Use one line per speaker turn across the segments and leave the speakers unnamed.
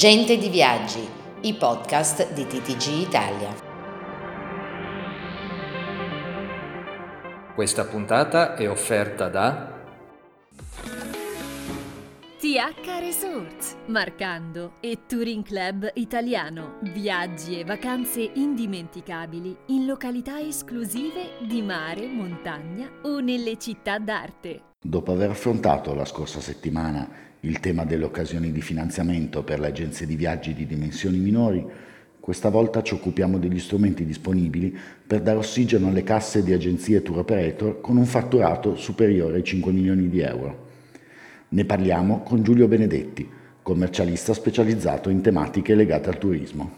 Gente di Viaggi, i podcast di TTG Italia.
Questa puntata è offerta da
TH Resorts, Marcando e Touring Club Italiano. Viaggi e vacanze indimenticabili in località esclusive di mare, montagna o nelle città d'arte.
Dopo aver affrontato la scorsa settimana il tema delle occasioni di finanziamento per le agenzie di viaggi di dimensioni minori, questa volta ci occupiamo degli strumenti disponibili per dare ossigeno alle casse di agenzie tour operator con un fatturato superiore ai 5 milioni di euro. Ne parliamo con Giulio Benedetti, commercialista specializzato in tematiche legate al turismo.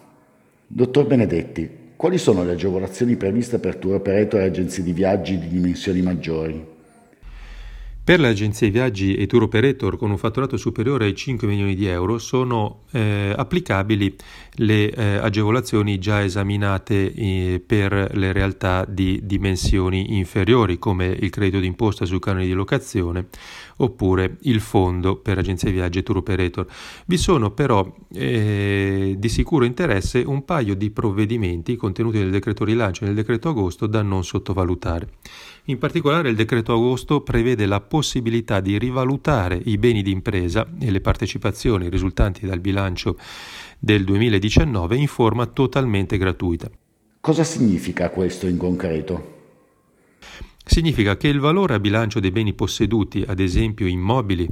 Dottor Benedetti, quali sono le agevolazioni previste per tour operator e agenzie di viaggi di dimensioni maggiori?
Per le agenzie viaggi e tour operator con un fatturato superiore ai 5 milioni di euro sono eh, applicabili le eh, agevolazioni già esaminate eh, per le realtà di dimensioni inferiori come il credito d'imposta sui canoni di locazione oppure il fondo per agenzie viaggi e tour operator. Vi sono però eh, di sicuro interesse un paio di provvedimenti contenuti nel decreto rilancio e nel decreto agosto da non sottovalutare. In particolare il decreto agosto prevede la possibilità di rivalutare i beni d'impresa e le partecipazioni risultanti dal bilancio del 2019 in forma totalmente gratuita.
Cosa significa questo in concreto?
Significa che il valore a bilancio dei beni posseduti, ad esempio immobili,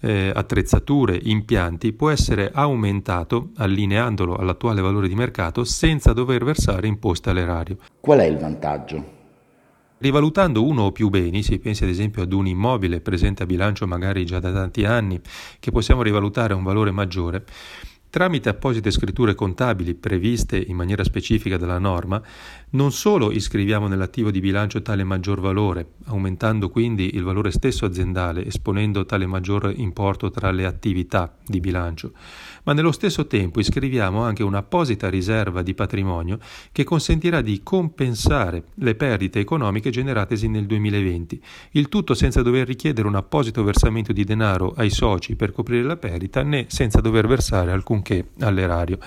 eh, attrezzature, impianti, può essere aumentato allineandolo all'attuale valore di mercato senza dover versare imposta all'erario.
Qual è il vantaggio?
Rivalutando uno o più beni, si pensi ad esempio ad un immobile presente a bilancio magari già da tanti anni, che possiamo rivalutare a un valore maggiore, Tramite apposite scritture contabili previste in maniera specifica dalla norma, non solo iscriviamo nell'attivo di bilancio tale maggior valore, aumentando quindi il valore stesso aziendale, esponendo tale maggior importo tra le attività di bilancio, ma nello stesso tempo iscriviamo anche un'apposita riserva di patrimonio che consentirà di compensare le perdite economiche generatesi nel 2020, il tutto senza dover richiedere un apposito versamento di denaro ai soci per coprire la perdita né senza dover versare alcun che all'erario.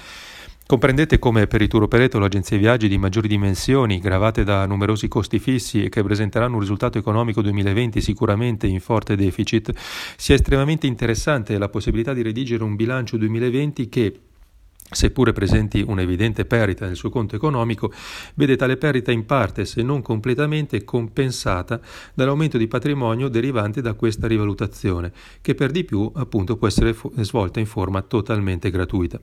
Comprendete come per i tour operator l'agenzia viaggi di maggiori dimensioni, gravate da numerosi costi fissi e che presenteranno un risultato economico 2020 sicuramente in forte deficit, sia estremamente interessante la possibilità di redigere un bilancio 2020 che seppure presenti un'evidente perdita nel suo conto economico, vede tale perdita in parte, se non completamente, compensata dall'aumento di patrimonio derivante da questa rivalutazione, che per di più appunto può essere fu- svolta in forma totalmente gratuita.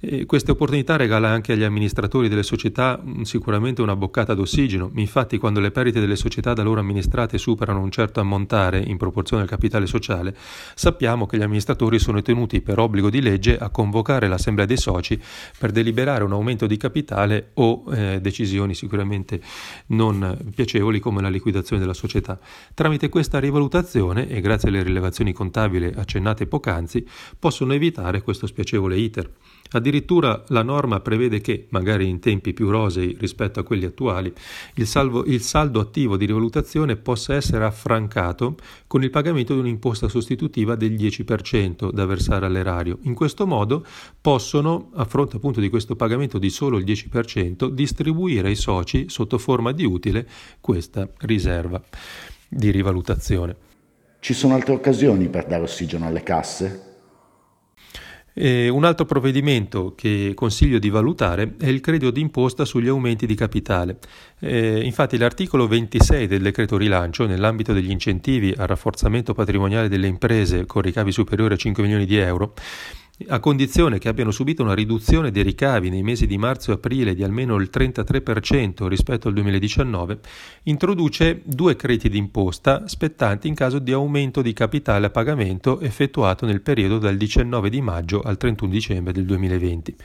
E questa opportunità regala anche agli amministratori delle società mm, sicuramente una boccata d'ossigeno, infatti quando le perdite delle società da loro amministrate superano un certo ammontare in proporzione al capitale sociale, sappiamo che gli amministratori sono tenuti per obbligo di legge a convocare l'assemblea dei soci soci per deliberare un aumento di capitale o eh, decisioni sicuramente non piacevoli come la liquidazione della società. Tramite questa rivalutazione e grazie alle rilevazioni contabili accennate poc'anzi possono evitare questo spiacevole iter. Addirittura la norma prevede che, magari in tempi più rosei rispetto a quelli attuali, il, salvo, il, saldo attivo di rivalutazione possa essere affrancato con il pagamento di un'imposta sostitutiva del 10% da versare all'erario. In questo modo possono, a fronte appunto di questo pagamento di solo il 10%, distribuire ai soci sotto forma di utile questa riserva di rivalutazione.
Ci sono altre occasioni per dare ossigeno alle casse?
E un altro provvedimento che consiglio di valutare è il credito d'imposta sugli aumenti di capitale. Eh, infatti l'articolo 26 del decreto rilancio, nell'ambito degli incentivi al rafforzamento patrimoniale delle imprese con ricavi superiori a 5 milioni di euro, a condizione che abbiano subito una riduzione dei ricavi nei mesi di marzo e aprile di almeno il 33% rispetto al 2019, introduce due crediti d'imposta spettanti in caso di aumento di capitale a pagamento effettuato nel periodo dal 19 di maggio al 31 dicembre del 2020.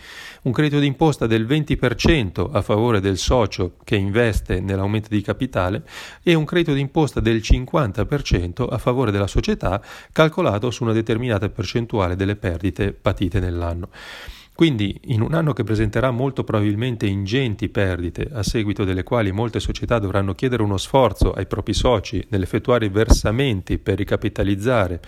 Un credito d'imposta del 20% a favore del socio che investe nell'aumento di capitale e un credito d'imposta del 50% a favore della società calcolato su una determinata percentuale delle perdite patite nell'anno. Quindi, in un anno che presenterà molto probabilmente ingenti perdite, a seguito delle quali molte società dovranno chiedere uno sforzo ai propri soci nell'effettuare versamenti per ricapitalizzare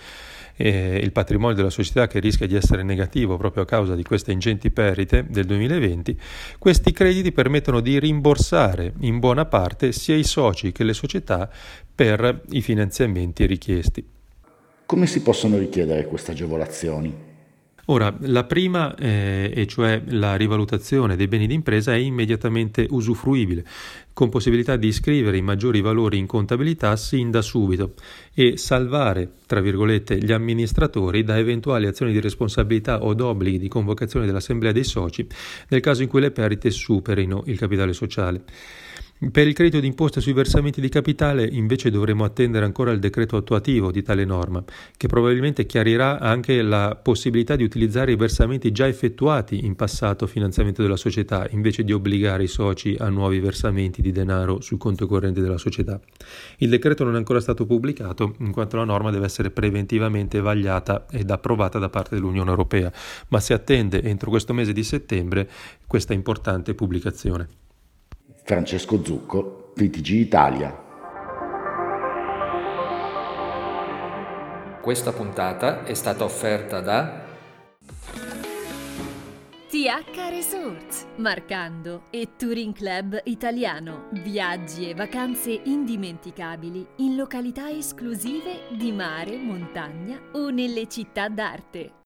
eh, il patrimonio della società che rischia di essere negativo proprio a causa di queste ingenti perdite del 2020, questi crediti permettono di rimborsare in buona parte sia i soci che le società per i finanziamenti richiesti.
Come si possono richiedere queste agevolazioni?
Ora, la prima, eh, e cioè la rivalutazione dei beni d'impresa, è immediatamente usufruibile, con possibilità di iscrivere i maggiori valori in contabilità sin da subito e salvare, tra virgolette, gli amministratori da eventuali azioni di responsabilità o d'obblighi di convocazione dell'assemblea dei soci nel caso in cui le perdite superino il capitale sociale. Per il credito d'imposta sui versamenti di capitale invece dovremo attendere ancora il decreto attuativo di tale norma, che probabilmente chiarirà anche la possibilità di utilizzare i versamenti già effettuati in passato finanziamento della società, invece di obbligare i soci a nuovi versamenti di denaro sul conto corrente della società. Il decreto non è ancora stato pubblicato, in quanto la norma deve essere preventivamente vagliata ed approvata da parte dell'Unione Europea, ma si attende entro questo mese di settembre questa importante pubblicazione.
Francesco Zucco, VTG Italia.
Questa puntata è stata offerta da
TH Resorts, Marcando e Touring Club Italiano. Viaggi e vacanze indimenticabili in località esclusive di mare, montagna o nelle città d'arte.